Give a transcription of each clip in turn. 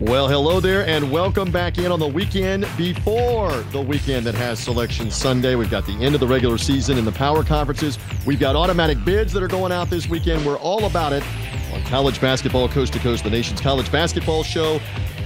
Well, hello there, and welcome back in on the weekend before the weekend that has Selection Sunday. We've got the end of the regular season in the power conferences. We've got automatic bids that are going out this weekend. We're all about it on college basketball, coast to coast, the nation's college basketball show.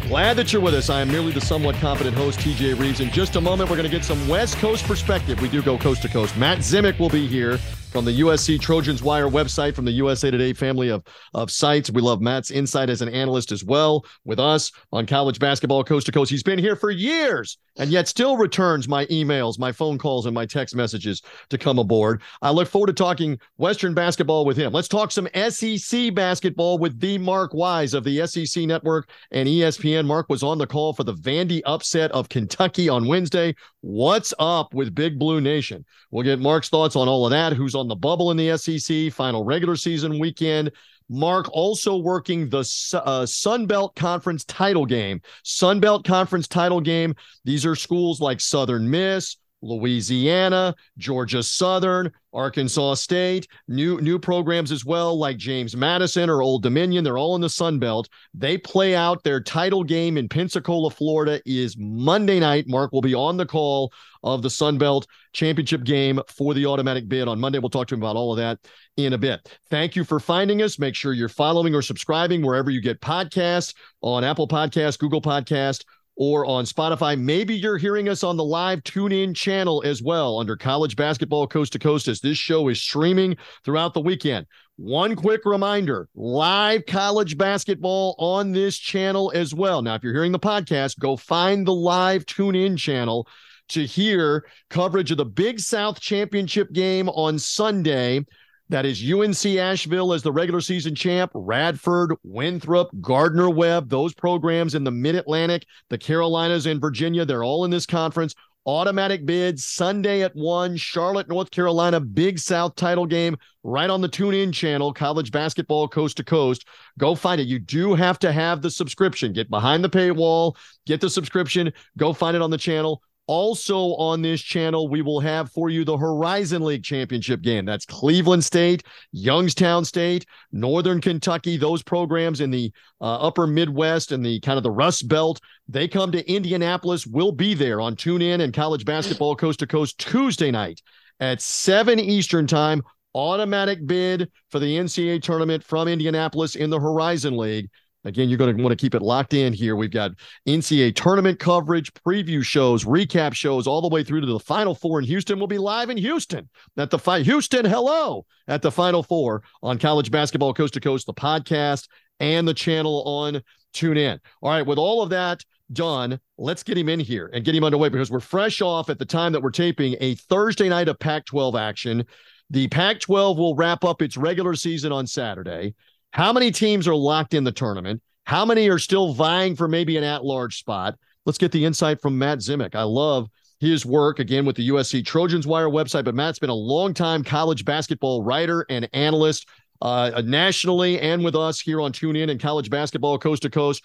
Glad that you're with us. I am merely the somewhat competent host, TJ Reeves. In just a moment, we're going to get some West Coast perspective. We do go coast to coast. Matt Zemek will be here from the USC Trojans Wire website, from the USA Today family of, of sites. We love Matt's insight as an analyst as well with us on college basketball coast to coast. He's been here for years and yet still returns my emails, my phone calls, and my text messages to come aboard. I look forward to talking Western basketball with him. Let's talk some SEC basketball with the Mark Wise of the SEC Network and ESPN. Mark was on the call for the Vandy upset of Kentucky on Wednesday. What's up with Big Blue Nation? We'll get Mark's thoughts on all of that. Who's on the bubble in the SEC, final regular season weekend. Mark also working the uh, Sun Belt Conference title game. Sun Belt Conference title game. These are schools like Southern Miss, Louisiana, Georgia Southern, Arkansas State, new new programs as well, like James Madison or Old Dominion. They're all in the Sun Belt. They play out their title game in Pensacola, Florida, is Monday night. Mark will be on the call of the Sun Belt championship game for the automatic bid on Monday. We'll talk to him about all of that in a bit. Thank you for finding us. Make sure you're following or subscribing wherever you get podcasts on Apple Podcast, Google Podcast or on Spotify. Maybe you're hearing us on the live tune in channel as well under College Basketball Coast to Coast as this show is streaming throughout the weekend. One quick reminder live college basketball on this channel as well. Now, if you're hearing the podcast, go find the live tune in channel to hear coverage of the Big South Championship game on Sunday that is UNC Asheville as the regular season champ, Radford, Winthrop, Gardner Webb, those programs in the Mid Atlantic, the Carolinas and Virginia, they're all in this conference. Automatic bids Sunday at one, Charlotte, North Carolina, Big South title game right on the Tune In channel, college basketball coast to coast. Go find it. You do have to have the subscription. Get behind the paywall, get the subscription, go find it on the channel. Also on this channel, we will have for you the Horizon League championship game. That's Cleveland State, Youngstown State, Northern Kentucky, those programs in the uh, upper Midwest and the kind of the Rust Belt. They come to Indianapolis. We'll be there on Tune In and College Basketball Coast to Coast Tuesday night at 7 Eastern Time. Automatic bid for the NCAA tournament from Indianapolis in the Horizon League. Again, you're going to want to keep it locked in here. We've got NCAA tournament coverage, preview shows, recap shows, all the way through to the Final Four in Houston. We'll be live in Houston at the fight. Houston, hello at the Final Four on College Basketball Coast to Coast, the podcast and the channel on Tune In. All right, with all of that done, let's get him in here and get him underway because we're fresh off at the time that we're taping a Thursday night of Pac 12 action. The Pac 12 will wrap up its regular season on Saturday. How many teams are locked in the tournament? How many are still vying for maybe an at large spot? Let's get the insight from Matt Zemek. I love his work again with the USC Trojans Wire website, but Matt's been a long-time college basketball writer and analyst uh, nationally and with us here on TuneIn and college basketball coast to coast.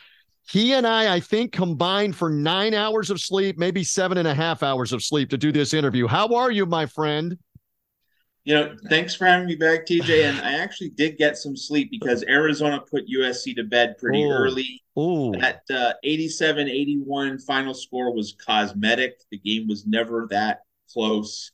He and I, I think, combined for nine hours of sleep, maybe seven and a half hours of sleep to do this interview. How are you, my friend? You know, thanks for having me back, TJ. And I actually did get some sleep because Arizona put USC to bed pretty Ooh. early. Ooh. That uh, 87 81 final score was cosmetic. The game was never that close.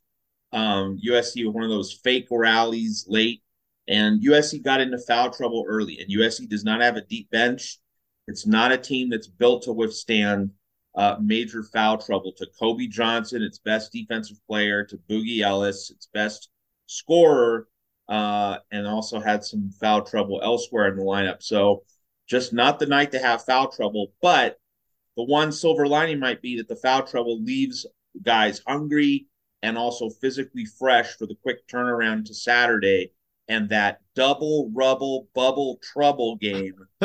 Um, USC was one of those fake rallies late, and USC got into foul trouble early. And USC does not have a deep bench. It's not a team that's built to withstand uh, major foul trouble. To Kobe Johnson, its best defensive player, to Boogie Ellis, its best scorer, uh, and also had some foul trouble elsewhere in the lineup. So just not the night to have foul trouble. But the one silver lining might be that the foul trouble leaves guys hungry and also physically fresh for the quick turnaround to Saturday and that double rubble bubble trouble game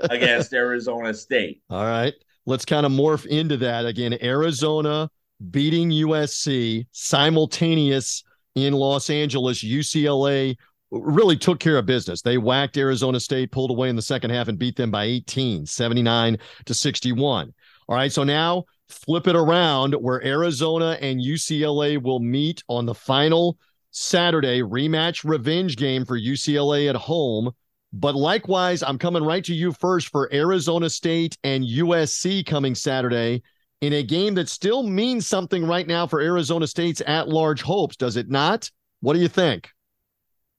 against Arizona State. All right. Let's kind of morph into that again. Arizona beating USC simultaneous in Los Angeles, UCLA really took care of business. They whacked Arizona State, pulled away in the second half, and beat them by 18, 79 to 61. All right, so now flip it around where Arizona and UCLA will meet on the final Saturday rematch revenge game for UCLA at home But likewise, I'm coming right to you first for Arizona State and USC coming Saturday in a game that still means something right now for Arizona State's at large hopes, does it not? What do you think?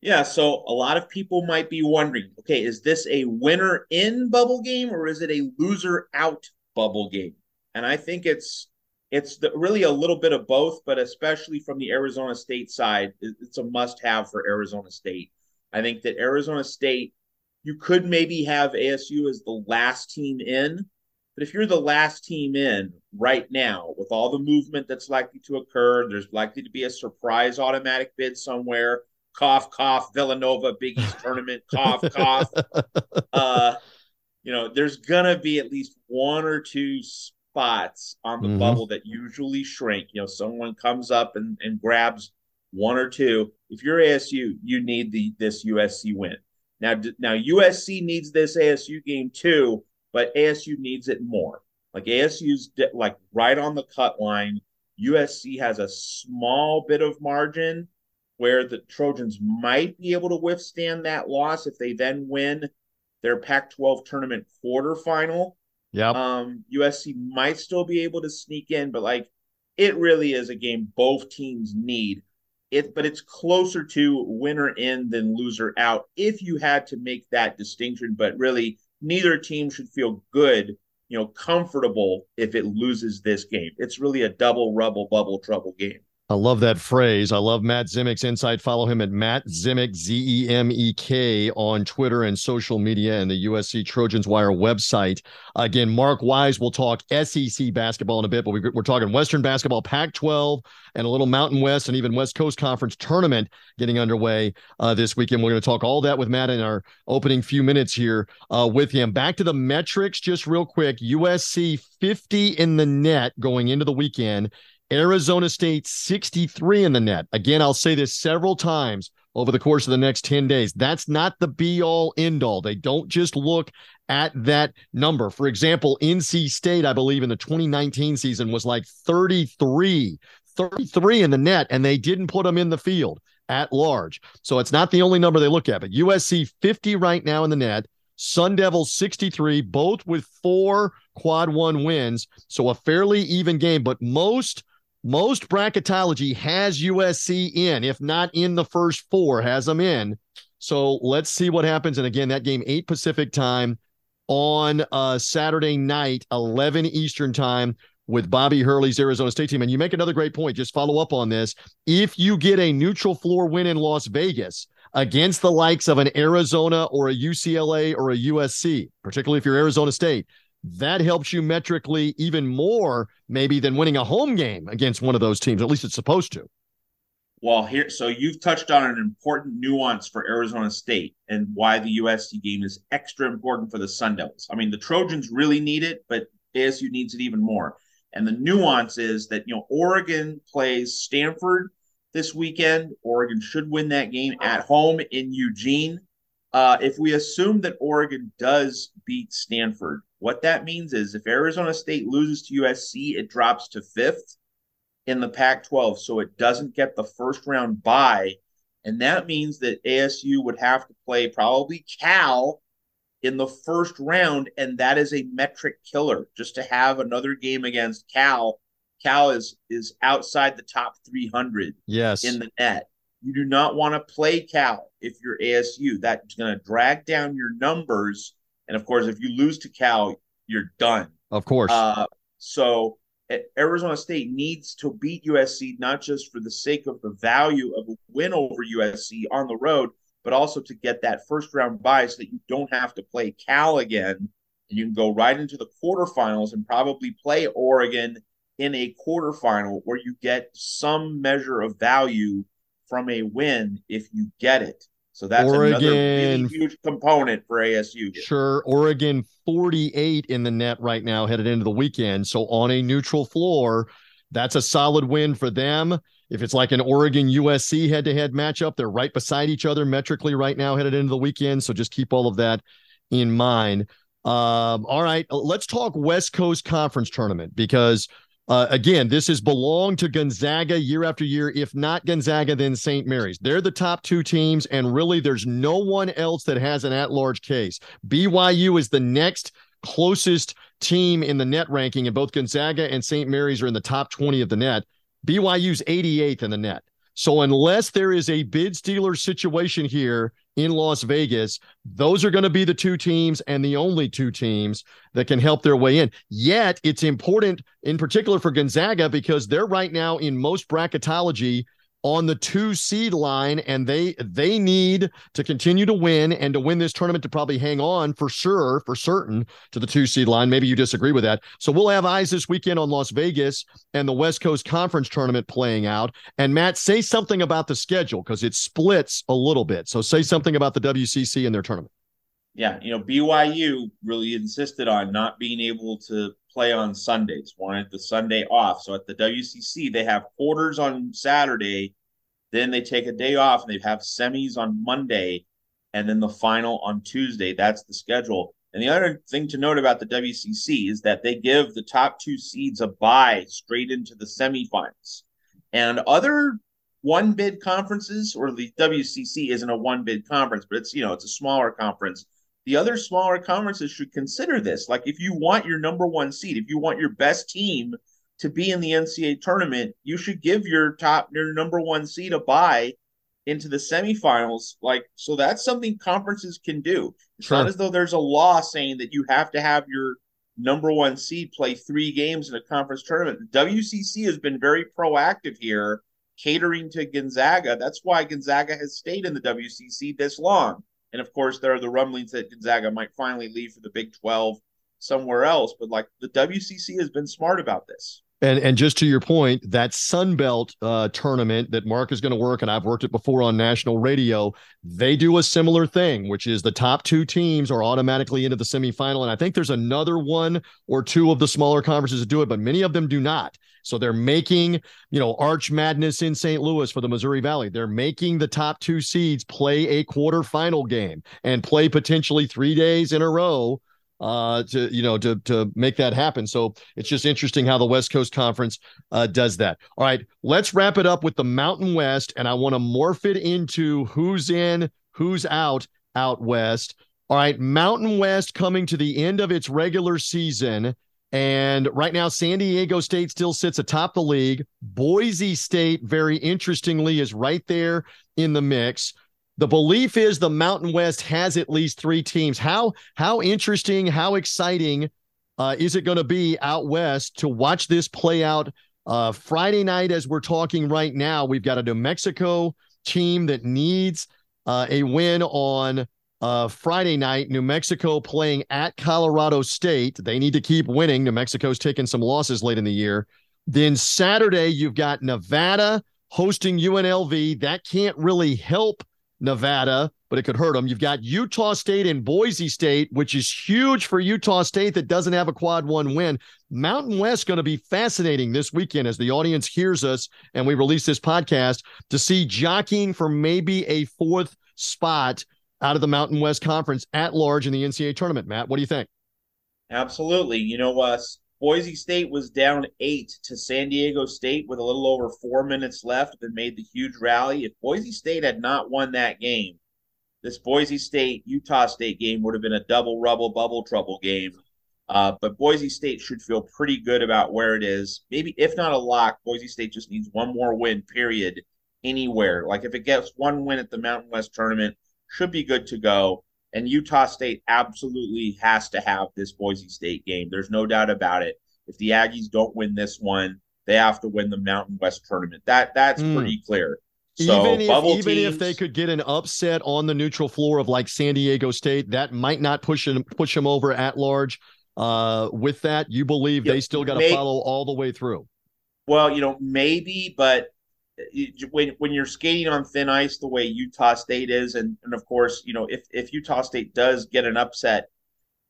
Yeah, so a lot of people might be wondering okay, is this a winner in bubble game or is it a loser out bubble game? And I think it's it's the, really a little bit of both, but especially from the Arizona State side, it's a must have for Arizona State. I think that Arizona State, you could maybe have ASU as the last team in, but if you're the last team in right now, with all the movement that's likely to occur, there's likely to be a surprise automatic bid somewhere. Cough, cough, Villanova Big East tournament, cough, cough. Uh, you know, there's gonna be at least one or two spots on the mm-hmm. bubble that usually shrink. You know, someone comes up and, and grabs one or two. If you're ASU, you need the this USC win. Now, now USC needs this ASU game too, but ASU needs it more. Like ASU's de- like right on the cut line. USC has a small bit of margin where the Trojans might be able to withstand that loss if they then win their Pac-12 tournament quarterfinal. Yeah. Um, USC might still be able to sneak in, but like it really is a game both teams need. It, but it's closer to winner in than loser out if you had to make that distinction. But really, neither team should feel good, you know, comfortable if it loses this game. It's really a double rubble bubble trouble game. I love that phrase. I love Matt Zemek's insight. Follow him at Matt Zemek, Z E M E K, on Twitter and social media and the USC Trojans Wire website. Again, Mark Wise will talk SEC basketball in a bit, but we're talking Western basketball, Pac 12, and a little Mountain West and even West Coast Conference tournament getting underway uh, this weekend. We're going to talk all that with Matt in our opening few minutes here uh, with him. Back to the metrics, just real quick USC 50 in the net going into the weekend. Arizona State 63 in the net. Again, I'll say this several times over the course of the next 10 days. That's not the be all end all. They don't just look at that number. For example, NC State, I believe in the 2019 season was like 33, 33 in the net, and they didn't put them in the field at large. So it's not the only number they look at, but USC 50 right now in the net. Sun Devils 63, both with four quad one wins. So a fairly even game, but most most bracketology has USC in, if not in the first four, has them in. So let's see what happens. And again, that game, 8 Pacific time on uh, Saturday night, 11 Eastern time with Bobby Hurley's Arizona State team. And you make another great point. Just follow up on this. If you get a neutral floor win in Las Vegas against the likes of an Arizona or a UCLA or a USC, particularly if you're Arizona State, that helps you metrically even more maybe than winning a home game against one of those teams. At least it's supposed to. Well, here, so you've touched on an important nuance for Arizona State and why the USC game is extra important for the Sun Devils. I mean, the Trojans really need it, but ASU needs it even more. And the nuance is that, you know, Oregon plays Stanford this weekend. Oregon should win that game at home in Eugene. Uh, if we assume that Oregon does beat Stanford, what that means is if Arizona State loses to USC, it drops to fifth in the Pac 12. So it doesn't get the first round bye. And that means that ASU would have to play probably Cal in the first round. And that is a metric killer just to have another game against Cal. Cal is is outside the top 300 yes. in the net. You do not want to play Cal if you're ASU. That's going to drag down your numbers. And of course, if you lose to Cal, you're done. Of course. Uh, so Arizona State needs to beat USC not just for the sake of the value of a win over USC on the road, but also to get that first round bye so that you don't have to play Cal again and you can go right into the quarterfinals and probably play Oregon in a quarterfinal where you get some measure of value from a win if you get it. So that's Oregon, another really huge component for ASU. Sure. Oregon 48 in the net right now headed into the weekend. So on a neutral floor, that's a solid win for them. If it's like an Oregon USC head to head matchup, they're right beside each other metrically right now headed into the weekend. So just keep all of that in mind. Um, all right, let's talk West Coast Conference tournament because Uh, again, this has belonged to Gonzaga year after year. If not Gonzaga, then St. Mary's. They're the top two teams, and really, there's no one else that has an at-large case. BYU is the next closest team in the net ranking, and both Gonzaga and St. Mary's are in the top 20 of the net. BYU's 88th in the net. So unless there is a bid stealer situation here in Las Vegas, those are going to be the two teams and the only two teams that can help their way in. Yet it's important in particular for Gonzaga because they're right now in most bracketology on the two seed line and they they need to continue to win and to win this tournament to probably hang on for sure for certain to the two seed line. Maybe you disagree with that. So we'll have eyes this weekend on las vegas and the west coast conference tournament playing out. And matt say something about the schedule because it splits a little bit. So say something about the wcc and their tournament. Yeah you know byu really insisted on not being able to play on Sundays, wanted the Sunday off. So at the WCC, they have quarters on Saturday, then they take a day off and they have semis on Monday, and then the final on Tuesday. That's the schedule. And the other thing to note about the WCC is that they give the top two seeds a bye straight into the semifinals. And other one bid conferences, or the WCC isn't a one bid conference, but it's you know it's a smaller conference the other smaller conferences should consider this. Like, if you want your number one seed, if you want your best team to be in the NCAA tournament, you should give your top, your number one seed a bye into the semifinals. Like, so that's something conferences can do. It's sure. not as though there's a law saying that you have to have your number one seed play three games in a conference tournament. The WCC has been very proactive here, catering to Gonzaga. That's why Gonzaga has stayed in the WCC this long. And of course, there are the rumblings that Gonzaga might finally leave for the Big 12 somewhere else. But like the WCC has been smart about this. And and just to your point, that Sun Belt uh, tournament that Mark is going to work, and I've worked it before on national radio. They do a similar thing, which is the top two teams are automatically into the semifinal. And I think there's another one or two of the smaller conferences that do it, but many of them do not. So they're making, you know, Arch Madness in St. Louis for the Missouri Valley. They're making the top two seeds play a quarterfinal game and play potentially three days in a row uh, to you know to to make that happen. So it's just interesting how the West Coast Conference uh, does that. All right, let's wrap it up with the Mountain West, and I want to morph it into who's in, who's out out west. All right, Mountain West coming to the end of its regular season. And right now, San Diego State still sits atop the league. Boise State, very interestingly, is right there in the mix the belief is the Mountain West has at least three teams. How how interesting, how exciting uh, is it going to be out west to watch this play out? Uh, Friday night, as we're talking right now, we've got a New Mexico team that needs uh, a win on uh, Friday night. New Mexico playing at Colorado State. They need to keep winning. New Mexico's taken some losses late in the year. Then Saturday, you've got Nevada hosting UNLV. That can't really help Nevada, but it could hurt them. You've got Utah State and Boise State, which is huge for Utah State that doesn't have a quad one win. Mountain West going to be fascinating this weekend as the audience hears us and we release this podcast to see jockeying for maybe a fourth spot out of the Mountain West Conference at large in the NCAA tournament. Matt, what do you think? Absolutely. You know, uh, Boise State was down eight to San Diego State with a little over four minutes left and made the huge rally. If Boise State had not won that game, this Boise State Utah State game would have been a double rubble bubble trouble game. Uh, but Boise State should feel pretty good about where it is. Maybe if not a lock, Boise State just needs one more win. Period. Anywhere, like if it gets one win at the Mountain West tournament, should be good to go. And Utah State absolutely has to have this Boise State game. There's no doubt about it. If the Aggies don't win this one, they have to win the Mountain West tournament. That that's mm. pretty clear. So even if, even teams, if they could get an upset on the neutral floor of like San Diego State, that might not push them push them over at large. Uh, with that, you believe yeah, they still got to follow all the way through. Well, you know, maybe, but when when you're skating on thin ice the way Utah State is, and and of course, you know, if if Utah State does get an upset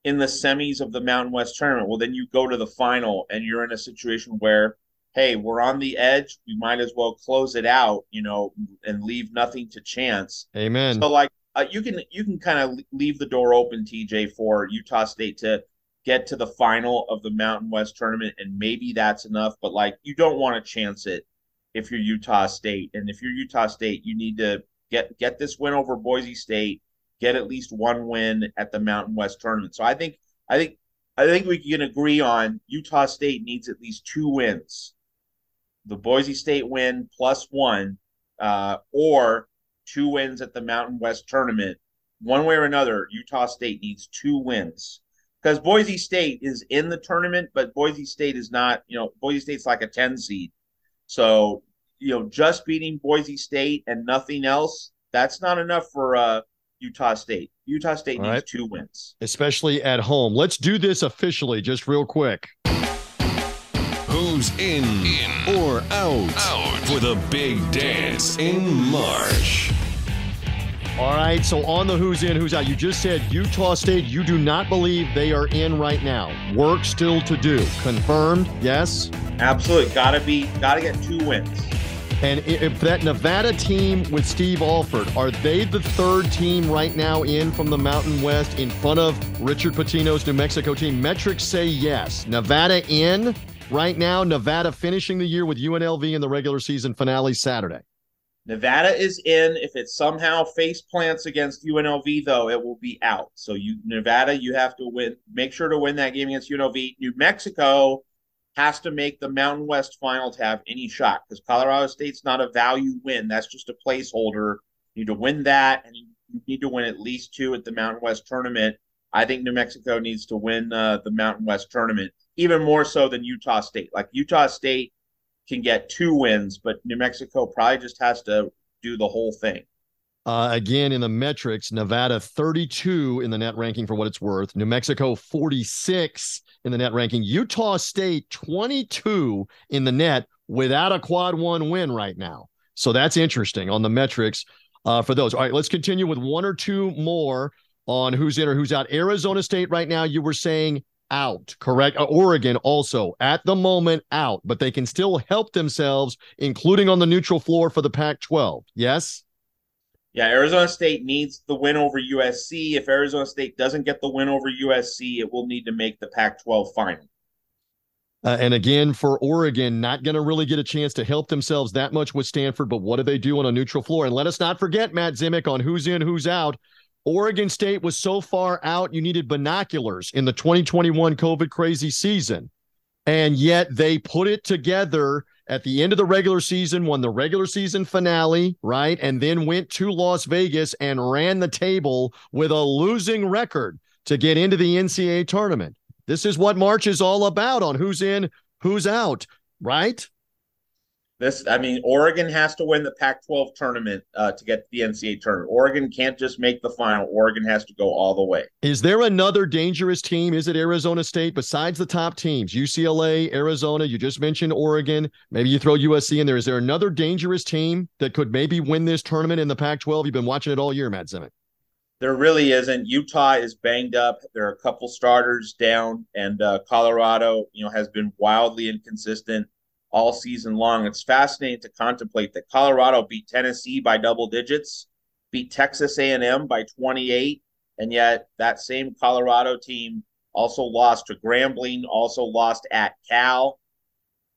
in the semis of the Mountain West tournament, well, then you go to the final and you're in a situation where, hey, we're on the edge. We might as well close it out, you know, and leave nothing to chance. Amen. So like uh, you can you can kind of leave the door open, TJ, for Utah State to get to the final of the Mountain West tournament, and maybe that's enough. But like, you don't want to chance it if you're Utah State, and if you're Utah State, you need to get get this win over Boise State, get at least one win at the Mountain West tournament. So I think I think I think we can agree on Utah State needs at least two wins. The Boise State win plus one, uh, or two wins at the Mountain West tournament. One way or another, Utah State needs two wins because Boise State is in the tournament, but Boise State is not. You know, Boise State's like a ten seed, so you know, just beating Boise State and nothing else, that's not enough for uh, Utah State. Utah State All needs right. two wins, especially at home. Let's do this officially, just real quick. Who's in, in or out, out for the big dance in March? All right, so on the who's in, who's out, you just said Utah State, you do not believe they are in right now. Work still to do. Confirmed, yes? Absolutely. Gotta be, gotta get two wins. And if that Nevada team with Steve Alford, are they the third team right now in from the Mountain West in front of Richard Pitino's New Mexico team? Metrics say yes. Nevada in right now. Nevada finishing the year with UNLV in the regular season finale Saturday. Nevada is in. If it somehow face plants against UNLV, though, it will be out. So you Nevada, you have to win. Make sure to win that game against UNLV. New Mexico has to make the Mountain West final to have any shot because Colorado State's not a value win. That's just a placeholder. You need to win that, and you need to win at least two at the Mountain West tournament. I think New Mexico needs to win uh, the Mountain West tournament even more so than Utah State. Like Utah State can get two wins, but New Mexico probably just has to do the whole thing. Uh, again, in the metrics, Nevada 32 in the net ranking for what it's worth. New Mexico 46 in the net ranking. Utah State 22 in the net without a quad one win right now. So that's interesting on the metrics uh, for those. All right, let's continue with one or two more on who's in or who's out. Arizona State right now, you were saying out, correct? Uh, Oregon also at the moment out, but they can still help themselves, including on the neutral floor for the Pac 12. Yes? Yeah, Arizona State needs the win over USC. If Arizona State doesn't get the win over USC, it will need to make the Pac 12 final. Uh, and again, for Oregon, not going to really get a chance to help themselves that much with Stanford, but what do they do on a neutral floor? And let us not forget, Matt Zemek, on who's in, who's out. Oregon State was so far out, you needed binoculars in the 2021 COVID crazy season. And yet they put it together at the end of the regular season, won the regular season finale, right? And then went to Las Vegas and ran the table with a losing record to get into the NCAA tournament. This is what March is all about on who's in, who's out, right? This, I mean, Oregon has to win the Pac-12 tournament uh, to get to the NCAA tournament. Oregon can't just make the final. Oregon has to go all the way. Is there another dangerous team? Is it Arizona State besides the top teams? UCLA, Arizona. You just mentioned Oregon. Maybe you throw USC in there. Is there another dangerous team that could maybe win this tournament in the Pac-12? You've been watching it all year, Matt Zemek. There really isn't. Utah is banged up. There are a couple starters down, and uh, Colorado, you know, has been wildly inconsistent all season long. It's fascinating to contemplate that Colorado beat Tennessee by double digits, beat Texas A&M by 28, and yet that same Colorado team also lost to Grambling, also lost at Cal.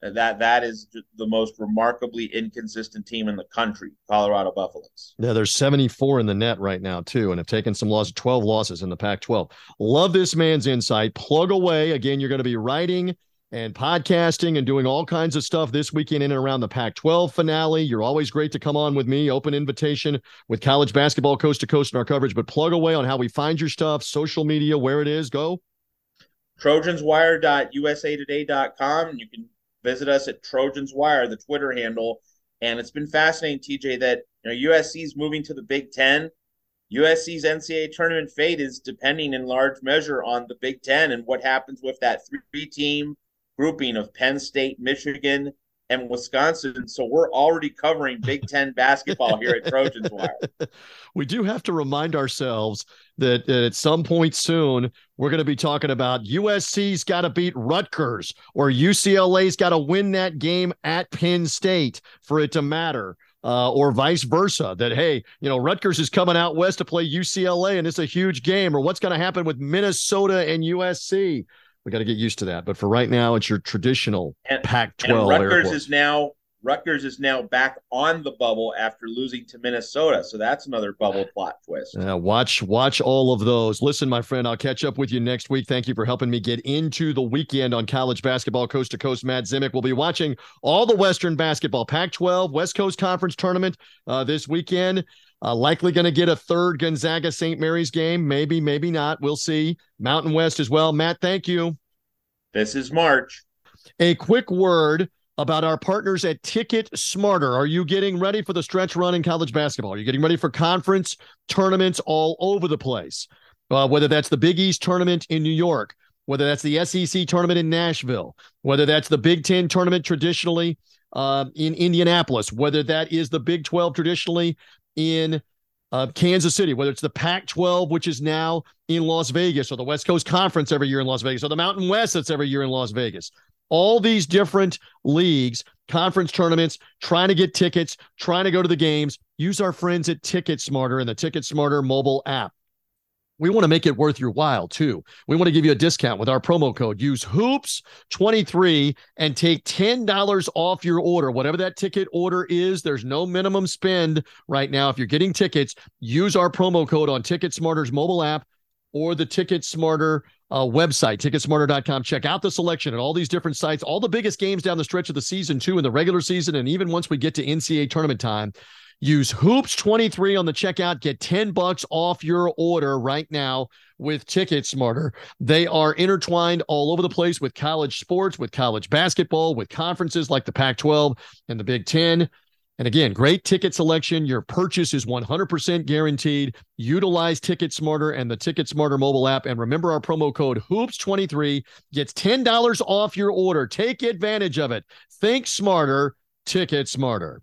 That that is the most remarkably inconsistent team in the country, Colorado Buffaloes. Yeah, there's 74 in the net right now too, and have taken some losses, 12 losses in the Pac-12. Love this man's insight. Plug away again. You're going to be writing and podcasting and doing all kinds of stuff this weekend in and around the Pac 12 finale. You're always great to come on with me. Open invitation with college basketball coast to coast in our coverage, but plug away on how we find your stuff, social media, where it is. Go. TrojansWire.usatoday.com. You can visit us at Trojanswire, the Twitter handle. And it's been fascinating, TJ, that you know USC is moving to the Big Ten. USC's NCAA tournament fate is depending in large measure on the Big Ten and what happens with that three team grouping of Penn State, Michigan, and Wisconsin. So we're already covering Big Ten basketball here at Trojans Wire. We do have to remind ourselves that at some point soon, we're going to be talking about USC's got to beat Rutgers or UCLA's got to win that game at Penn State for it to matter uh, or vice versa. That hey, you know, Rutgers is coming out west to play UCLA, and it's a huge game. Or what's going to happen with Minnesota and USC? We got to get used to that. But for right now, it's your traditional And- Pac-12. And Rutgers quotes. is now Rutgers is now back on the bubble after losing to Minnesota. So that's another bubble plot twist. Uh, watch, watch all of those. Listen, my friend, I'll catch up with you next week. Thank you for helping me get into the weekend on college basketball, coast to coast. Matt Zemek will be watching all the Western basketball, Pac-12, West Coast Conference tournament uh, this weekend. Uh, likely going to get a third Gonzaga St. Mary's game. Maybe, maybe not. We'll see. Mountain West as well. Matt, thank you. This is March. A quick word about our partners at Ticket Smarter. Are you getting ready for the stretch run in college basketball? Are you getting ready for conference tournaments all over the place? Uh, whether that's the Big East tournament in New York, whether that's the SEC tournament in Nashville, whether that's the Big Ten tournament traditionally uh, in Indianapolis, whether that is the Big 12 traditionally in uh, Kansas City, whether it's the Pac 12, which is now in Las Vegas, or the West Coast Conference every year in Las Vegas, or the Mountain West that's every year in Las Vegas. All these different leagues, conference tournaments, trying to get tickets, trying to go to the games. Use our friends at Ticket Smarter and the Ticket Smarter mobile app. We want to make it worth your while too. We want to give you a discount with our promo code. Use hoops23 and take $10 off your order. Whatever that ticket order is, there's no minimum spend right now. If you're getting tickets, use our promo code on Ticket Smarter's mobile app or the Ticket Smarter uh, website, ticketsmarter.com. Check out the selection at all these different sites, all the biggest games down the stretch of the season, too, in the regular season. And even once we get to NCAA tournament time, use hoops23 on the checkout. Get 10 bucks off your order right now with Ticket Smarter. They are intertwined all over the place with college sports, with college basketball, with conferences like the Pac 12 and the Big Ten. And again, great ticket selection. Your purchase is 100% guaranteed. Utilize Ticket Smarter and the Ticket Smarter mobile app. And remember our promo code HOOPS23 gets $10 off your order. Take advantage of it. Think smarter, Ticket Smarter.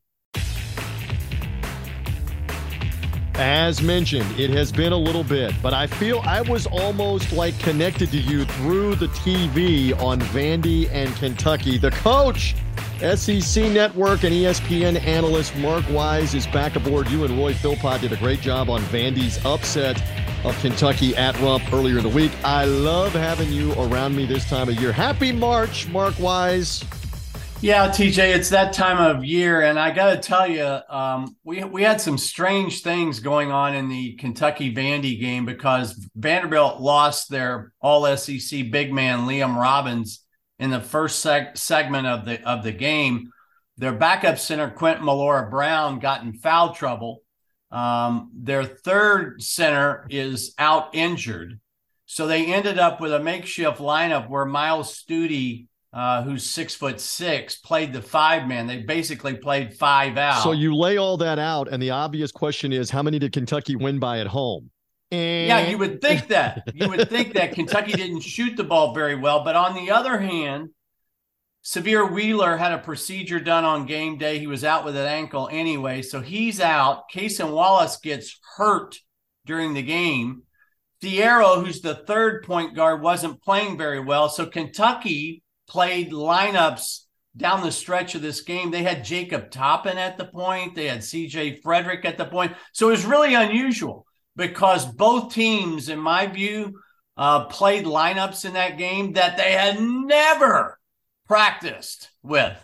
As mentioned, it has been a little bit, but I feel I was almost like connected to you through the TV on Vandy and Kentucky. The coach, SEC Network and ESPN analyst Mark Wise is back aboard. You and Roy Philpott did a great job on Vandy's upset of Kentucky at Rupp earlier in the week. I love having you around me this time of year. Happy March, Mark Wise. Yeah, TJ, it's that time of year, and I got to tell you, um, we we had some strange things going on in the Kentucky Vandy game because Vanderbilt lost their All SEC big man Liam Robbins in the first seg- segment of the of the game. Their backup center Quentin Millora Brown got in foul trouble. Um, their third center is out injured, so they ended up with a makeshift lineup where Myles Stute uh, who's six foot six, played the five man. They basically played five out. So you lay all that out, and the obvious question is how many did Kentucky win by at home? yeah, you would think that. You would think that Kentucky didn't shoot the ball very well. But on the other hand, Sahvir Wheeler had a procedure done on game day. He was out with an ankle anyway. So he's out. Cason Wallace gets hurt during the game. Thiero, who's the third point guard, wasn't playing very well. So Kentucky played lineups down the stretch of this game. They had Jacob Toppin at the point, they had CJ Frederick at the point. So it was really unusual because both teams, in my view, uh, played lineups in that game that they had never practiced with.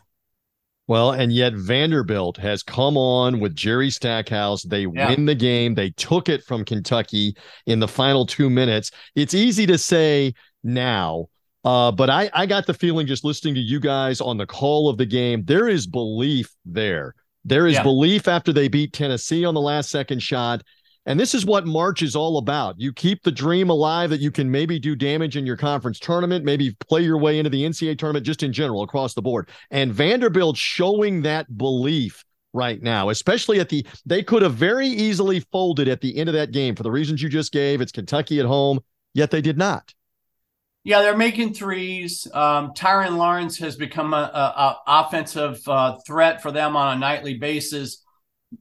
Well, and yet Vanderbilt has come on with Jerry Stackhouse. They Yeah. win the game. They took it from Kentucky in the final two minutes. It's easy to say now, uh, but I, I got the feeling just listening to you guys on the call of the game, there is belief there. There is Yeah. belief after they beat Tennessee on the last second shot. And this is what March is all about. You keep the dream alive that you can maybe do damage in your conference tournament, maybe play your way into the NCAA tournament just in general across the board. And Vanderbilt showing that belief right now, especially at the they could have very easily folded at the end of that game for the reasons you just gave. It's Kentucky at home, yet they did not. Yeah, they're making threes. Um, Tyrin Lawrence has become a, a, a offensive uh, threat for them on a nightly basis.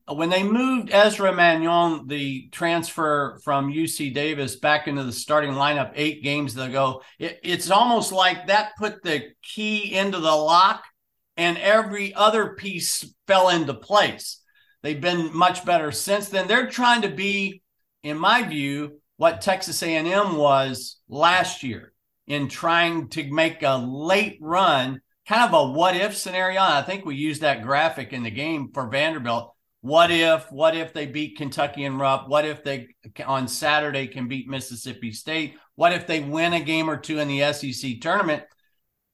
When they moved Ezra Manjon, the transfer from UC Davis, back into the starting lineup eight games ago, it, it's almost like that put the key into the lock, and every other piece fell into place. They've been much better since then. They're trying to be, in my view, what Texas A&M was last year in trying to make a late run, kind of a what if scenario. I think we used that graphic in the game for Vanderbilt. What if, what if they beat Kentucky and Rupp? What if they on Saturday can beat Mississippi State? What if they win a game or two in the SEC tournament?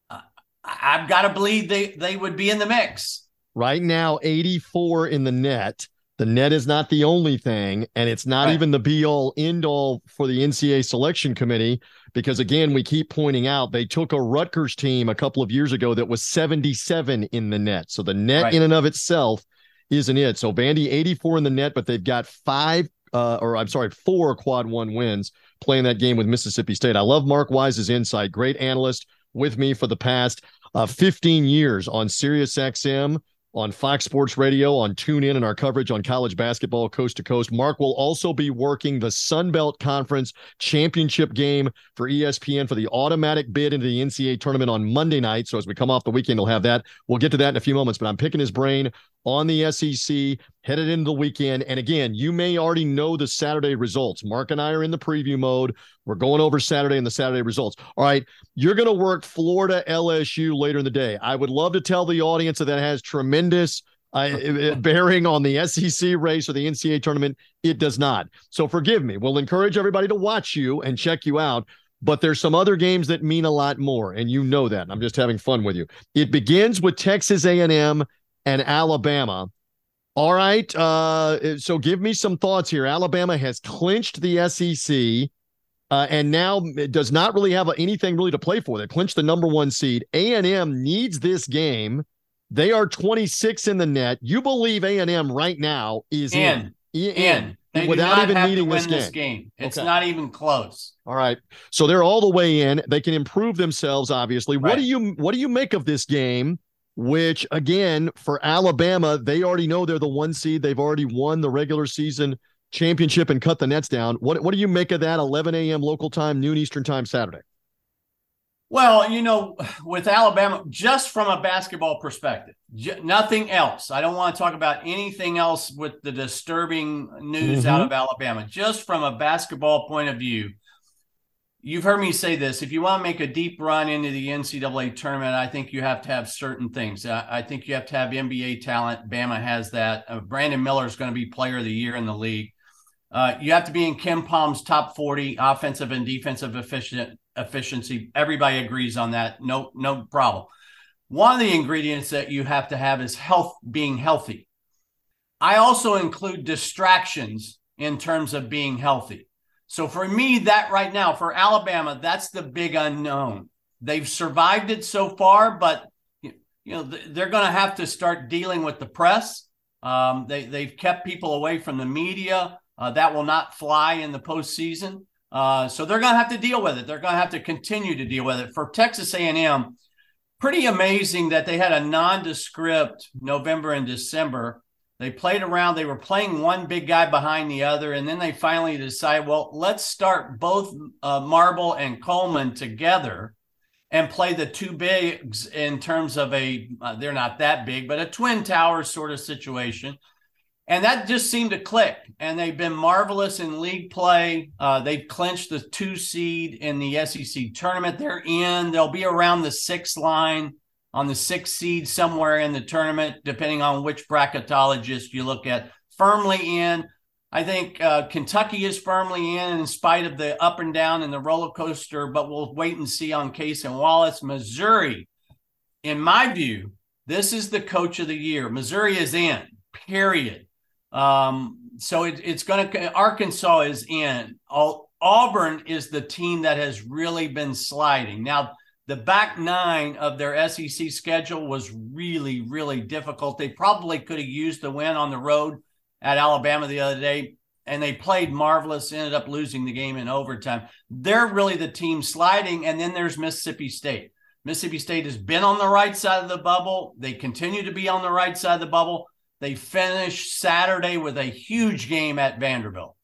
Uh, I've got to believe they they would be in the mix. Right now, 84 in the net. The net is not the only thing, and it's not right. even the be all end all for the NCAA selection committee. Because again, we keep pointing out they took a Rutgers team a couple of years ago that was 77 in the net. So the net right. in and of itself isn't it. So Vandy 84 in the net, but they've got five, uh, or I'm sorry, four quad one wins playing that game with Mississippi State. I love Mark Wise's insight. Great analyst with me for the past uh, 15 years on Sirius XM on Fox Sports Radio, on TuneIn, and our coverage on college basketball coast to coast. Mark will also be working the Sun Belt Conference championship game for ESPN for the automatic bid into the NCAA tournament on Monday night. So as we come off the weekend, we'll have that. We'll get to that in a few moments, but I'm picking his brain on the SEC headed into the weekend. And again, you may already know the Saturday results. Mark and I are in the preview mode. We're going over Saturday and the Saturday results. All right, you're going to work Florida LSU later in the day. I would love to tell the audience that that has tremendous uh, bearing on the SEC race or the NCAA tournament. It does not. So forgive me. We'll encourage everybody to watch you and check you out. But there's some other games that mean a lot more, and you know that. I'm just having fun with you. It begins with Texas A&M and Alabama. All right. Uh, so give me some thoughts here. Alabama has clinched the SEC. Uh, and now does not really have anything really to play for. They clinched the number one seed. A and M needs this game. They are 26 in the net. You believe A and M right now is in in, in. They without even needing this game. this game. It's okay. not even close. All right, so they're all the way in. They can improve themselves. Obviously, right. what do you what do you make of this game? Which again for Alabama, they already know they're the one seed. They've already won the regular season championship and cut the nets down. What what do you make of that? 11 a.m. local time, noon Eastern time Saturday. Well, you know, with Alabama, just from a basketball perspective, j- nothing else. I don't want to talk about anything else with the disturbing news mm-hmm. out of Alabama. Just from a basketball point of view, you've heard me say this. If you want to make a deep run into the NCAA tournament, I think you have to have certain things. I, I think you have to have NBA talent. Bama has that. Uh, Brandon Miller is going to be player of the year in the league. Uh, you have to be in KenPom's top 40 offensive and defensive efficient, efficiency. Everybody agrees on that. No, no problem. One of the ingredients that you have to have is health, being healthy. I also include distractions in terms of being healthy. So for me, that right now for Alabama, that's the big unknown. They've survived it so far, but you know they're going to have to start dealing with the press. Um, they they've kept people away from the media. Uh, that will not fly in the postseason. Uh, so they're going to have to deal with it. They're going to have to continue to deal with it. For Texas A&M, pretty amazing that they had a nondescript November and December they played around. They were playing one big guy behind the other, and then they finally decided, well, let's start both uh, Marble and Coleman together and play the two bigs in terms of a uh, they're not that big, but a twin tower sort of situation. And that just seemed to click. And they've been marvelous in league play. Uh, they've clinched the two seed in the SEC tournament. They're in. They'll be around the six line on the sixth seed somewhere in the tournament, depending on which bracketologist you look at. Firmly in. I think uh, Kentucky is firmly in, in spite of the up and down and the roller coaster, but we'll wait and see on Cason Wallace. Missouri, in my view, this is the coach of the year. Missouri is in, period. Um, so it, it's going to, Arkansas is in. All, Auburn is the team that has really been sliding. Now, the back nine of their SEC schedule was really, really difficult. They probably could have used the win on the road at Alabama the other day, and they played marvelous, ended up losing the game in overtime. They're really the team sliding. And then there's Mississippi State. Mississippi State has been on the right side of the bubble. They continue to be on the right side of the bubble. They finished Saturday with a huge game at Vanderbilt.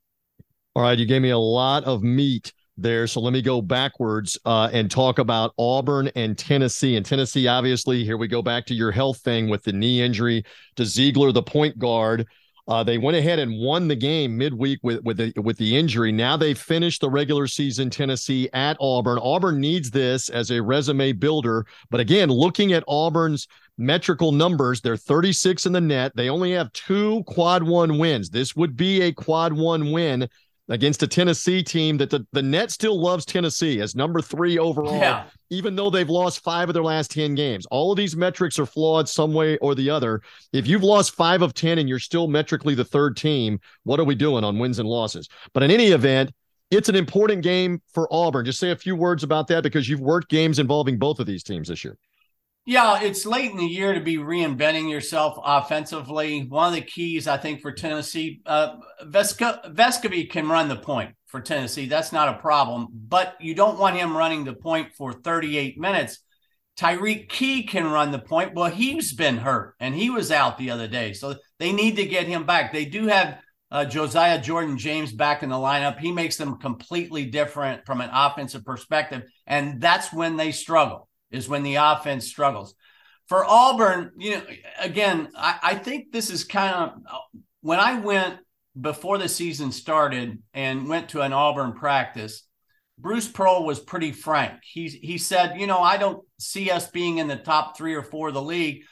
All right, you gave me a lot of meat there. So let me go backwards uh, and talk about Auburn and Tennessee. And Tennessee, obviously, here we go back to your health thing with the knee injury to Zeigler, the point guard. Uh, they went ahead and won the game midweek with with the with the injury. Now they finished the regular season Tennessee at Auburn. Auburn needs this as a resume builder. But again, looking at Auburn's metrical numbers, they're 36 in the net. They only have two quad one wins. This would be a quad one win against a Tennessee team that the, the net still loves Tennessee as number three overall, Yeah. even though they've lost five of their last 10 games. All of these metrics are flawed some way or the other. If you've lost five of 10 and you're still metrically the third team, what are we doing on wins and losses? But in any event, it's an important game for Auburn. Just say a few words about that because you've worked games involving both of these teams this year. Yeah, it's late in the year to be reinventing yourself offensively. One of the keys, I think, for Tennessee, uh, Veska, Vescovi can run the point for Tennessee. That's not a problem, but you don't want him running the point for 38 minutes. Tyreke Key can run the point. Well, he's been hurt and he was out the other day. So they need to get him back. They do have uh, Josiah Jordan James back in the lineup. He makes them completely different from an offensive perspective. And that's when they struggle is when the offense struggles. For Auburn, you know, again, I, I think this is kind of when I went before the season started and went to an Auburn practice. Bruce Pearl was pretty frank. He he said, you know, I don't see us being in the top three or four of the league,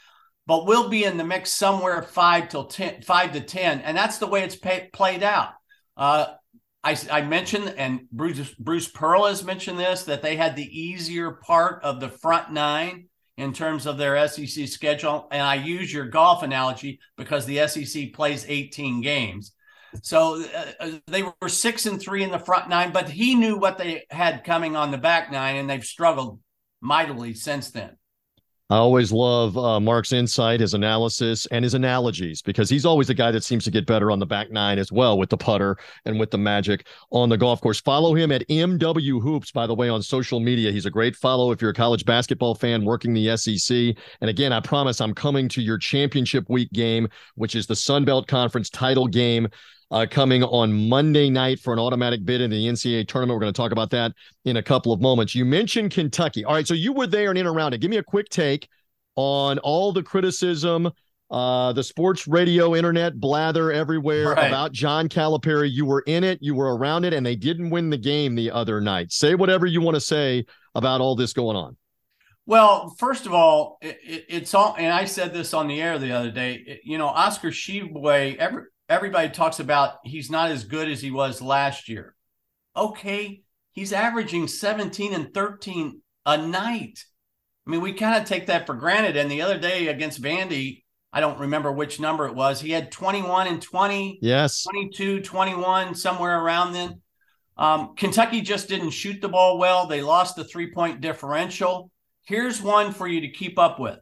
but we'll be in the mix somewhere five till ten, five to ten, and that's the way it's pay, played out. Uh, I, I, mentioned, and Bruce, Bruce Pearl has mentioned this, that they had the easier part of the front nine in terms of their SEC schedule. And I use your golf analogy because the SEC plays 18 games. So uh, they were six and three in the front nine, but he knew what they had coming on the back nine, and they've struggled mightily since then. I always love uh, Mark's insight, his analysis, and his analogies because he's always the guy that seems to get better on the back nine as well with the putter and with the magic on the golf course. Follow him at MW Hoops, by the way, on social media. He's a great follow if you're a college basketball fan working the SEC. And again, I promise I'm coming to your championship week game, which is the Sun Belt Conference title game uh, coming on Monday night for an automatic bid in the NCAA tournament. We're going to talk about that in a couple of moments. You mentioned Kentucky. All right, so you were there and in around it. Give me a quick take on all the criticism, uh, the sports radio, internet blather everywhere Right. about John Calipari. You were in it, you were around it, and they didn't win the game the other night. Say whatever you want to say about all this going on. Well, first of all, it, it, it's all, and I said this on the air the other day. it- you know, Oscar Tshiebwe, every everybody talks about he's not as good as he was last year. Okay, he's averaging 17 and 13 a night. I mean, we kind of take that for granted. And the other day against Vandy, I don't remember which number it was. He had 21 and 20. Yes. 22, 21, somewhere around then. Um, Kentucky just didn't shoot the ball well. They lost the three point differential. Here's one for you to keep up with.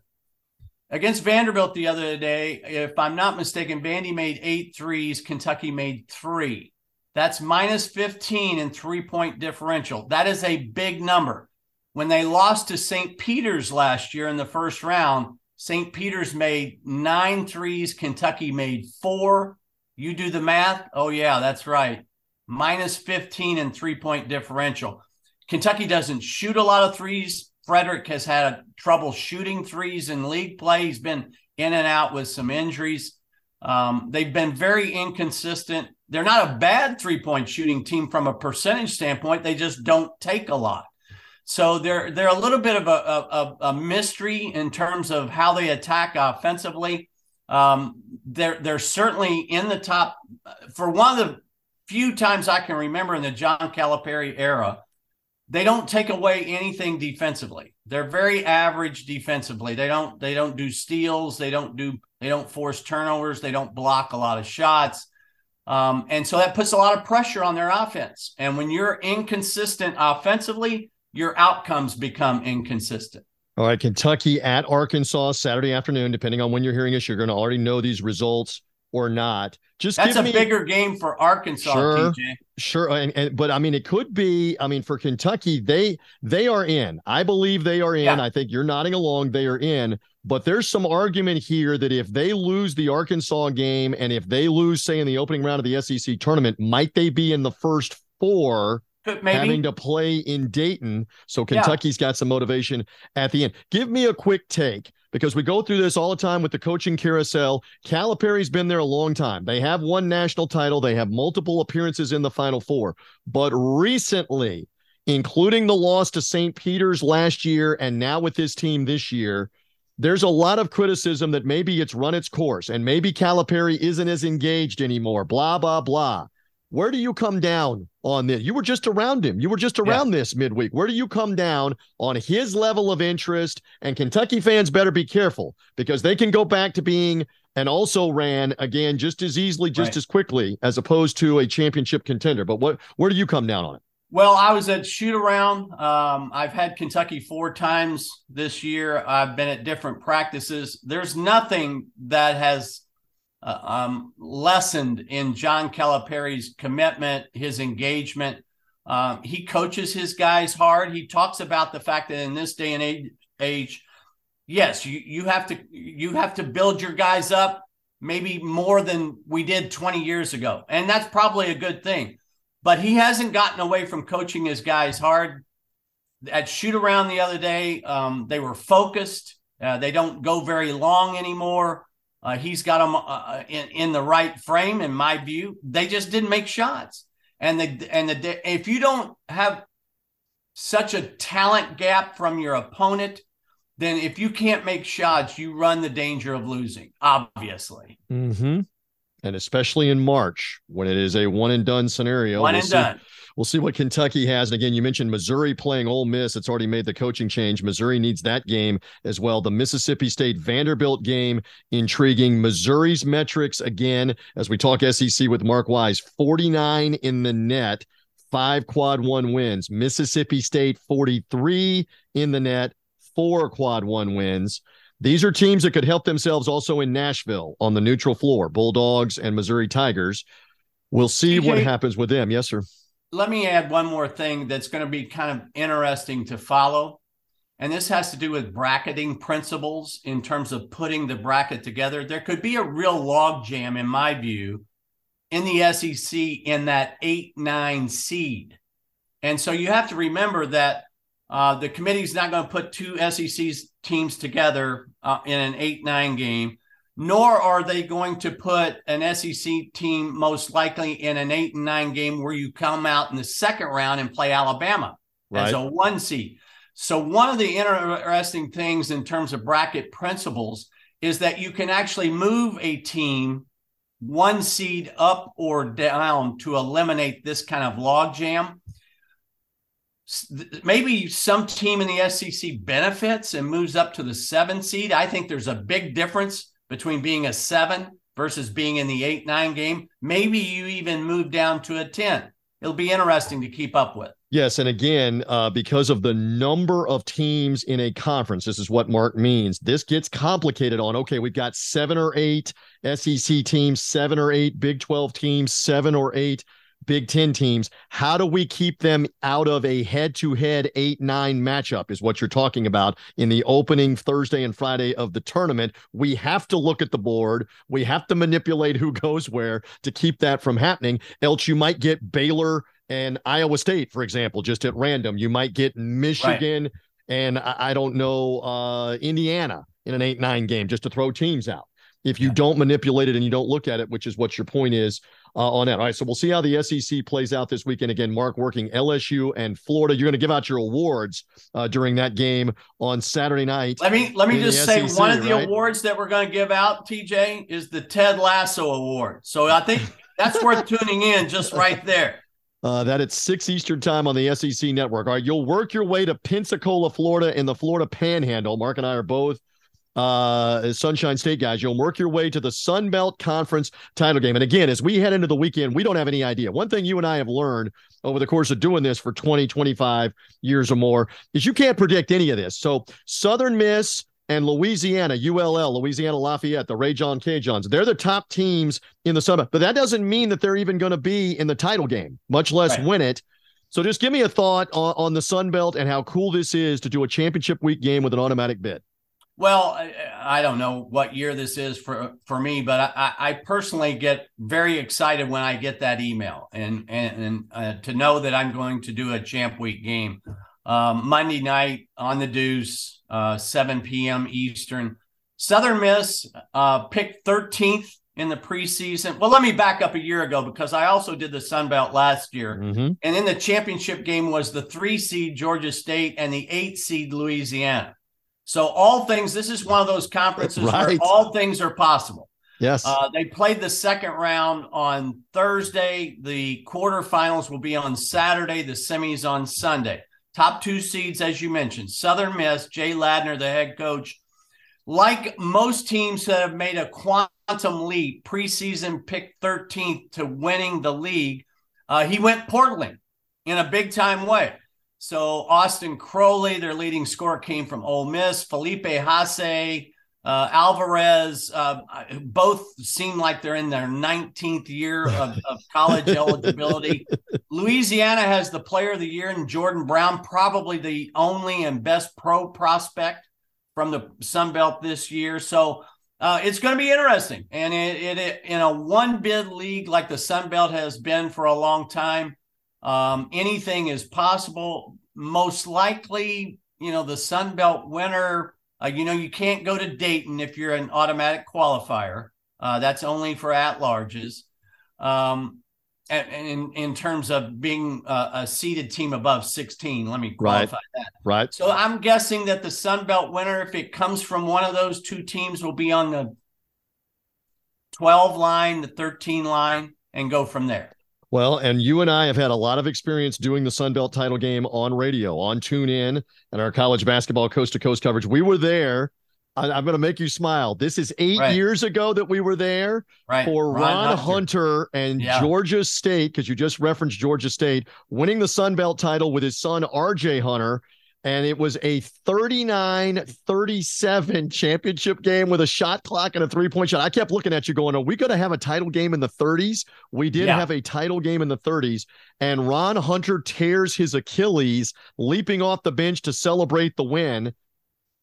Against Vanderbilt the other day, if I'm not mistaken, Vandy made eight threes, Kentucky made three. That's minus 15 in three point differential. That is a big number. When they lost to St. Peter's last year in the first round, St. Peter's made nine threes, Kentucky made four. You do the math. Oh, yeah, that's right. Minus 15 in three point differential. Kentucky doesn't shoot a lot of threes. Fredrick has had trouble shooting threes in league play. He's been in and out with some injuries. Um, they've been very inconsistent. They're not a bad three point shooting team from a percentage standpoint. They just don't take a lot. So they're they're a little bit of a, a, a mystery in terms of how they attack offensively. Um, they're they're certainly in the top for one of the few times I can remember in the John Calipari era. They don't take away anything defensively. They're very average defensively. They don't they don't do steals. They don't do they don't force turnovers. They don't block a lot of shots. Um, and so that puts a lot of pressure on their offense. And when you're inconsistent offensively, your outcomes become inconsistent. All right, Kentucky at Arkansas Saturday afternoon. Depending on when you're hearing us, you're going to already know these results or not. Just That's a me, bigger game for Arkansas, Sure. TJ. Sure, and, and but I mean, it could be. I mean, for Kentucky, they they are in. I believe they are in. Yeah. I think you're nodding along. They are in. But there's some argument here that if they lose the Arkansas game, and if they lose, say, in the opening round of the SEC tournament, might they be in the first four? Maybe having to play in Dayton. So Yeah. Kentucky's got some motivation at the end. Give me a quick take because we go through this all the time with the coaching carousel. Calipari's been there a long time. They have one national title, they have multiple appearances in the Final Four. But recently, including the loss to St. Peter's last year and now with his team this year, there's a lot of criticism that maybe it's run its course and maybe Calipari isn't as engaged anymore, blah, blah, blah. Where do you come down on this? You were just around him. You were just around yeah. this midweek. Where do you come down on his level of interest? And Kentucky fans better be careful because they can go back to being and also ran again just as easily, just right. as quickly as opposed to a championship contender. But what where do you come down on it? Well, I was at shoot around. Um, I've had Kentucky four times this year. I've been at different practices. There's nothing that has uh, um, lessened in John Calipari's commitment, his engagement. Um, he coaches his guys hard. He talks about the fact that in this day and age, age, yes, you you have to you have to build your guys up maybe more than we did 20 years ago, and that's probably a good thing. But he hasn't gotten away from coaching his guys hard. At shoot around the other day, um, they were focused. Uh, they don't go very long anymore. Uh, he's got them uh, uh, in, in the right frame, in my view. They just didn't make shots, and the and the if you don't have such a talent gap from your opponent, then if you can't make shots, you run the danger of losing. Obviously. Hmm. And especially in March when it is a one and done scenario. One we'll and see. done. We'll see what Kentucky has. And again, you mentioned Missouri playing Ole Miss. It's already made the coaching change. Missouri needs that game as well. The Mississippi State Vanderbilt game, intriguing. Missouri's metrics, again, as we talk SEC with Mark Wise, 49 in the net, five quad one wins. Mississippi State, 43 in the net, four quad one wins. These are teams that could help themselves also in Nashville on the neutral floor, Bulldogs and Missouri Tigers. We'll see TJ, what happens with them. Yes, sir let me add one more thing that's going to be kind of interesting to follow. And this has to do with bracketing principles in terms of putting the bracket together. There could be a real logjam, in my view, in the SEC in that 8 9 seed. And so you have to remember that uh, the committee is not going to put two SEC teams together uh, in an 8 9 game nor are they going to put an SEC team most likely in an eight and nine game where you come out in the second round and play Alabama right. as a one seed. So, one of the interesting things in terms of bracket principles is that you can actually move a team one seed up or down to eliminate this kind of logjam. Maybe some team in the SEC benefits and moves up to the seven seed. I think there's a big difference between being a seven versus being in the eight, nine game. Maybe you even move down to a 10. It'll be interesting to keep up with. Yes. And again, uh, because of the number of teams in a conference, this is what Mark means. This gets complicated on okay, we've got seven or eight SEC teams, seven or eight Big 12 teams, seven or eight Big Ten teams. How do we keep them out of a head to head 8 9 matchup? Is what you're talking about in the opening Thursday and Friday of the tournament. We have to look at the board. We have to manipulate who goes where to keep that from happening. Else, you might get Baylor and Iowa State, for example, just at random. You might get Michigan right. and I, don't know, uh, Indiana in an 8 9 game just to throw teams out if you don't manipulate it and you don't look at it, which is what your point is uh, on that. All right, so we'll see how the SEC plays out this weekend. Again, Mark working LSU and Florida. You're going to give out your awards uh, during that game on Saturday night. Let me let me just say SEC, one of the right? awards that we're going to give out, TJ, is the Ted Lasso Award. So I think that's worth tuning in just right there. Uh, that it's six Eastern time on the SEC network. All right, you'll work your way to Pensacola, Florida, in the Florida Panhandle. Mark and I are both uh, Sunshine State guys, you'll work your way to the Sun Belt Conference title game. And again, as we head into the weekend, we don't have any idea. One thing you and I have learned over the course of doing this for 20, 25 years or more is you can't predict any of this. So Southern Miss and Louisiana, ULL, Louisiana Lafayette, the Ragin' Cajuns, they're the top teams in the Sun But that doesn't mean that they're even going to be in the title game, much less right. win it. So just give me a thought on, on the Sun Belt and how cool this is to do a championship week game with an automatic bid. Well, I, I, don't know what year this is for for me, but I, I, personally get very excited when I get that email and and, and uh, to know that I'm going to do a Champ Week game um, Monday night on the Deuce, uh, 7 p.m. Eastern. Southern Miss uh, picked 13th in the preseason. Well, let me back up a year ago because I also did the Sun Belt last year. Mm-hmm. And in the championship game was the three seed Georgia State and the eight seed Louisiana. So all things, this is one of those conferences Right. where all things are possible. Yes. Uh, they played the second round on Thursday. The quarterfinals will be on Saturday. The semis on Sunday. Top two seeds, as you mentioned, Southern Miss, Jay Ladner, the head coach. Like most teams that have made a quantum leap, preseason picked 13th to winning the league, uh, he went portal in a big time way. So Austin Crowley, their leading scorer, came from Ole Miss. Felipe Haase, uh, Alvarez, uh, both seem like they're in their 19th year of, of college eligibility. Louisiana has the player of the year in Jordan Brown, probably the only and best pro prospect from the Sun Belt this year. So uh, it's going to be interesting. And it, it, it in a one bid league like the Sun Belt has been for a long time, um, anything is possible. Most likely, you know, the Sun Belt winner. Uh, you know, you can't go to Dayton if you're an automatic qualifier. Uh, that's only for at larges. Um, and, and in, in terms of being a, a seeded team above 16, let me qualify that. right. So I'm guessing that the Sun Belt winner, if it comes from one of those two teams, will be on the 12 line, the 13 line, and go from there. Well, and you and I have had a lot of experience doing the Sun Belt title game on radio, on TuneIn, and our college basketball coast to coast coverage. We were there. I, am going to make you smile. This is eight Right. years ago that we were there Right. for Ron, Hunter. Hunter. and Yeah. Georgia State, because you just referenced Georgia State, winning the Sun Belt title with his son, RJ Hunter. And it was a 39 37 championship game with a shot clock and a three point shot. I kept looking at you going, Are we going to have a title game in the 30s? We did Yeah. have a title game in the 30s. And Ron Hunter tears his Achilles leaping off the bench to celebrate the win.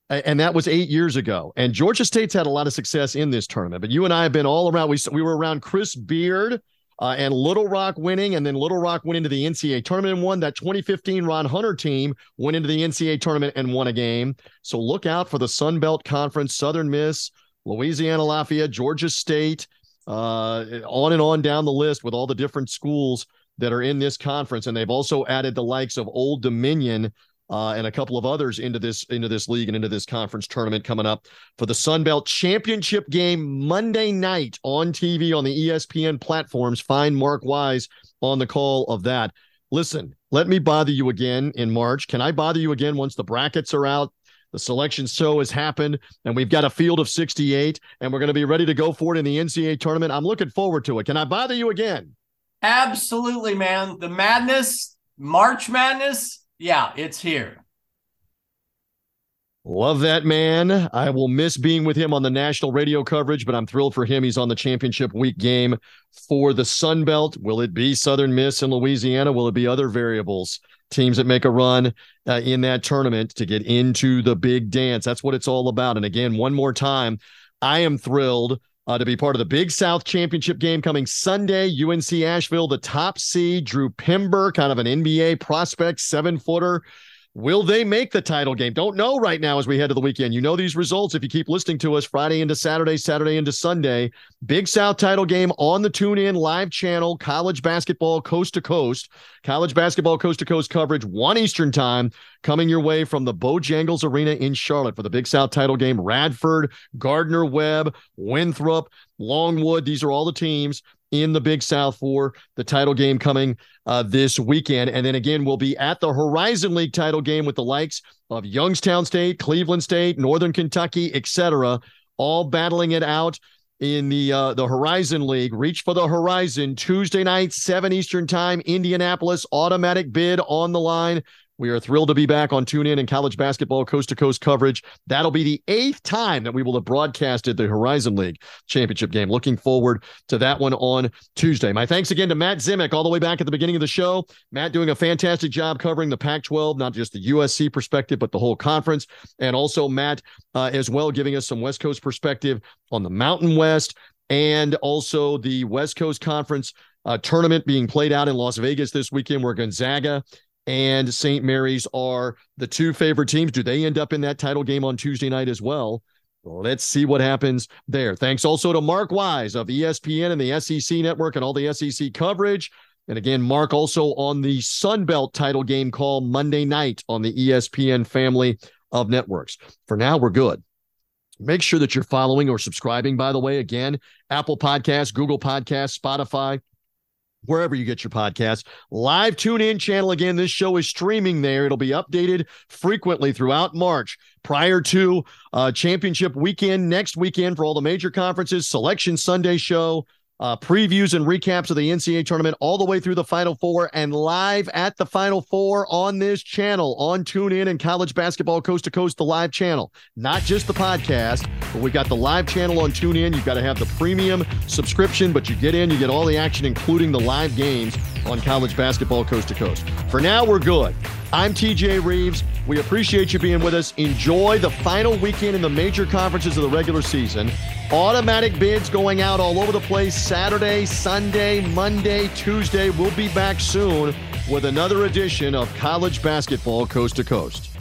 And that was eight years ago. And Georgia State's had a lot of success in this tournament. But you and I have been all around. We, we were around Chris Beard uh, and Little Rock winning, and then Little Rock went into the NCAA tournament and won. That 2015 Ron Hunter team went into the NCAA tournament and won a game. So look out for the Sun Belt Conference, Southern Miss, Louisiana Lafayette, Georgia State, uh, on and on down the list with all the different schools that are in this conference. And they've also added the likes of Old Dominion uh, and a couple of others into this into this league and into this conference tournament coming up for the Sun Belt Championship game Monday night on TV on the ESPN platforms. Find Mark Wise on the call of that. Listen, let me bother you again in March. Can I bother you again once the brackets are out? The selection show has happened, and we've got a field of 68, and we're going to be ready to go for it in the NCAA tournament. I'm looking forward to it. Can I bother you again? Absolutely, man. The madness, March Madness, yeah, it's here. Love that man. I will miss being with him on the national radio coverage, but I'm thrilled for him. He's on the championship week game for the Sun Belt. Will it be Southern Miss and Louisiana? Will it be other variables? Teams that make a run uh, in that tournament to get into the big dance. That's what it's all about. And again, one more time, I am thrilled uh, to be part of the Big South Championship game coming Sunday. UNC Asheville, the top seed, Drew Pember, kind of an NBA prospect, seven footer. Will they make the title game? Don't know right now as we head to the weekend. You know these results if you keep listening to us Friday into Saturday, Saturday into Sunday. Big South title game on the TuneIn live channel, college basketball coast to coast, college basketball coast to coast coverage, 1 Eastern time, coming your way from the Bojangles Arena in Charlotte for the Big South title game. Radford, Gardner Webb, Winthrop, Longwood, these are all the teams in the Big South for the title game coming uh, this weekend. And then again, we'll be at the Horizon League title game with the likes of Youngstown State, Cleveland State, Northern Kentucky, etc., all battling it out in the uh, the Horizon League. Reach for the Horizon Tuesday night, 7 Eastern Time, Indianapolis, automatic bid on the line. We are thrilled to be back on TuneIn and college basketball coast to coast coverage. That'll be the eighth time that we will have broadcasted the Horizon League championship game. Looking forward to that one on Tuesday. My thanks again to Matt Zemek, all the way back at the beginning of the show. Matt doing a fantastic job covering the Pac 12, not just the USC perspective, but the whole conference. And also, Matt uh, as well, giving us some West Coast perspective on the Mountain West and also the West Coast Conference uh, tournament being played out in Las Vegas this weekend, where Gonzaga and St. Mary's are the two favorite teams. Do they end up in that title game on Tuesday night as well? Let's see what happens there. Thanks also to Mark Wise of ESPN and the SEC Network and all the SEC coverage. And again, Mark also on the Sun Belt title game call Monday night on the ESPN family of networks. For now, we're good. Make sure that you're following or subscribing, by the way. Again, Apple Podcasts, Google Podcasts, Spotify, wherever you get your podcast. Live TuneIn channel again. This show is streaming there. It'll be updated frequently throughout March prior to uh, championship weekend next weekend for all the major conferences, selection Sunday show, uh, previews and recaps of the NCAA tournament all the way through the Final Four and live at the Final Four on this channel on TuneIn and College Basketball Coast to Coast, the live channel. Not just the podcast, but we've got the live channel on TuneIn. You've got to have the premium subscription, but you get in, you get all the action, including the live games on College Basketball Coast to Coast. For now, we're good. I'm TJ Rives. We appreciate you being with us. Enjoy the final weekend in the major conferences of the regular season. Automatic bids going out all over the place Saturday, Sunday, Monday, Tuesday. We'll be back soon with another edition of College Basketball Coast to Coast.